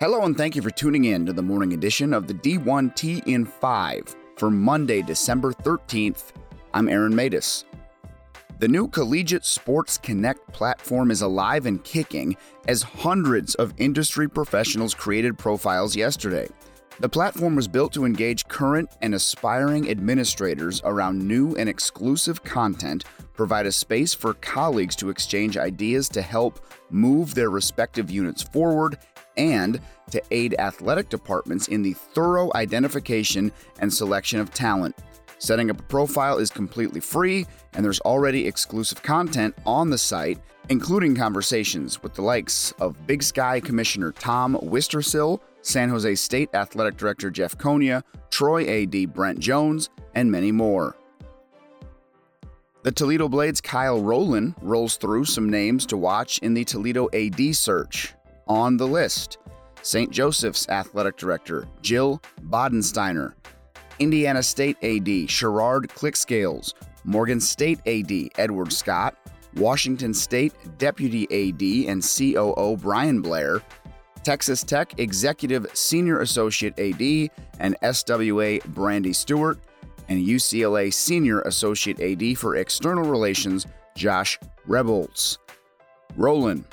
Hello, and thank you for tuning in to the morning edition of the D1T in 5 for Monday, December 13th. I'm Aaron Matus. The new Collegiate Sports Connect platform is alive and kicking as hundreds of industry professionals created profiles yesterday. The platform was built to engage current and aspiring administrators around new and exclusive content, provide a space for colleagues to exchange ideas to help move their respective units forward, and to aid athletic departments in the thorough identification and selection of talent. Setting up a profile is completely free, and there's already exclusive content on the site, including conversations with the likes of Big Sky Commissioner Tom Wistrcill, San Jose State Athletic Director Jeff Konya, Troy AD Brent Jones, and many more. The Toledo Blades' Kyle Rowland rolls through some names to watch in the Toledo AD search on the list St. Joseph's Athletic Director Jill Bodensteiner, Indiana State AD Sherard Clinkscales, Morgan State AD Edward Scott, Washington State Deputy AD and COO Brian Blair, Texas Tech Executive Senior Associate AD and SWA Brandy Stewart, and UCLA Senior Associate AD for External Relations Josh Rebholz. Rowland,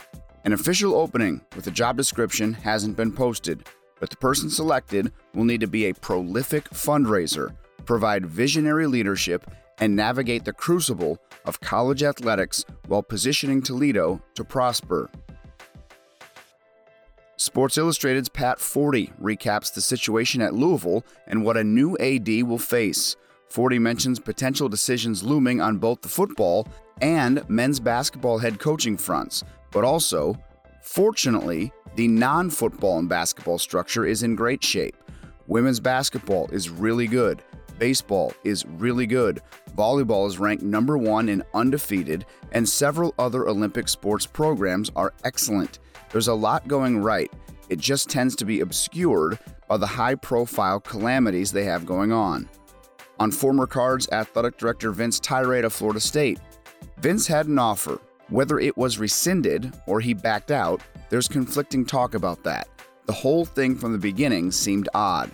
an official opening with a job description hasn't been posted, but the person selected will need to be a prolific fundraiser, provide visionary leadership, and navigate the crucible of college athletics while positioning Toledo to prosper. Sports Illustrated's Pat Forde recaps the situation at Louisville and what a new AD will face. Forde mentions potential decisions looming on both the football and men's basketball head coaching fronts, but also, fortunately, the non football and basketball structure is in great shape. Women's basketball is really good. Baseball is really good. Volleyball is ranked number one and undefeated, and several other Olympic sports programs are excellent. There's a lot going right. It just tends to be obscured by the high profile calamities they have going on. On former Cards athletic director Vince Tyra of Florida State, Vince had an offer whether it was rescinded or he backed out, there's conflicting talk about that. The whole thing from the beginning seemed odd.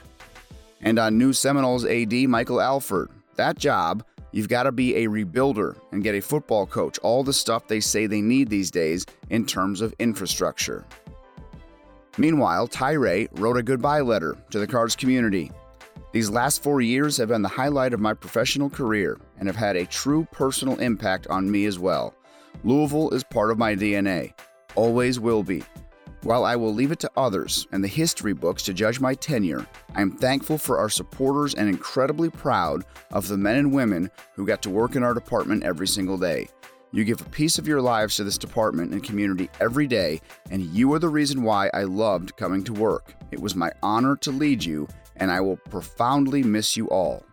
And on New Seminoles AD Michael Alford, that job, you've got to be a rebuilder and get a football coach, all the stuff they say they need these days in terms of infrastructure. Meanwhile, Tyra wrote a goodbye letter to the Cards community. These last four years have been the highlight of my professional career and have had a true personal impact on me as well. Louisville is part of my DNA, always will be. While I will leave it to others and the history books to judge my tenure, I am thankful for our supporters and incredibly proud of the men and women who got to work in our department every single day. You give a piece of your lives to this department and community every day, and you are the reason why I loved coming to work. It was my honor to lead you, and I will profoundly miss you all.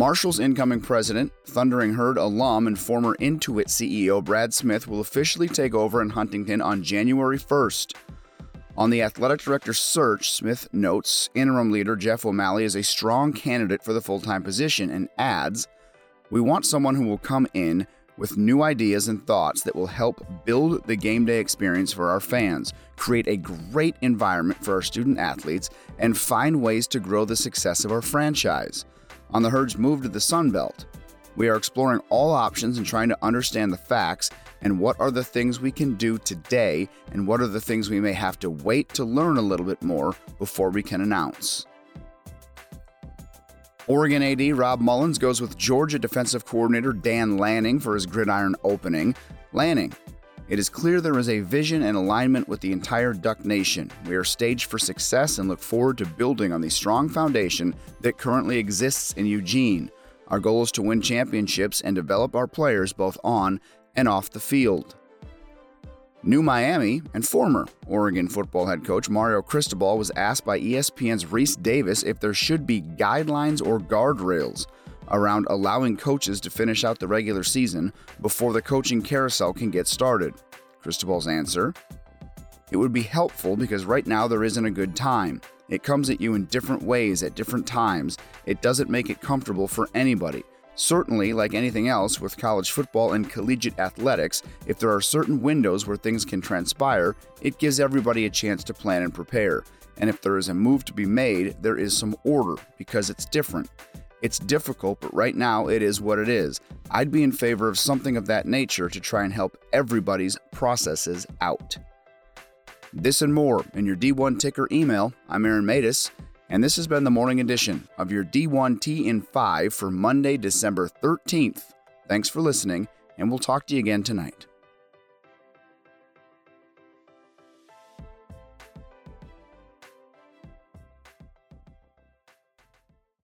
Marshall's incoming president, Thundering Herd alum and former Intuit CEO Brad Smith will officially take over in Huntington on January 1st. On the athletic director search, Smith notes interim leader Jeff O'Malley is a strong candidate for the full time position and adds, We want someone who will come in with new ideas and thoughts that will help build the game day experience for our fans, create a great environment for our student athletes, and find ways to grow the success of our franchise on the herd's move to the Sun Belt. We are exploring all options and trying to understand the facts and what are the things we can do today and what are the things we may have to wait to learn a little bit more before we can announce. Oregon AD Rob Mullens goes with Georgia defensive coordinator Dan Lanning for his gridiron opening. Lanning, it is clear there is a vision and alignment with the entire Duck Nation. We are staged for success and look forward to building on the strong foundation that currently exists in Eugene. Our goal is to win championships and develop our players both on and off the field. New Miami and former Oregon football head coach Mario Cristobal was asked by ESPN's Rece Davis if there should be guidelines or guardrails around allowing coaches to finish out the regular season before the coaching carousel can get started. Cristobal's answer It would be helpful because right now there isn't a good time. It comes at you in different ways at different times. It doesn't make it comfortable for anybody. Certainly, like anything else with college football and collegiate athletics, if there are certain windows where things can transpire, it gives everybody a chance to plan and prepare. And if there is a move to be made, there is some order because it's different. It's difficult, but right now it is what it is. I'd be in favor of something of that nature to try and help everybody's processes out. This and more in your D1 Ticker email. I'm Aaron Matus, and this has been the morning edition of your D1T in 5 for Monday, December 13th. Thanks for listening, and we'll talk to you again tonight.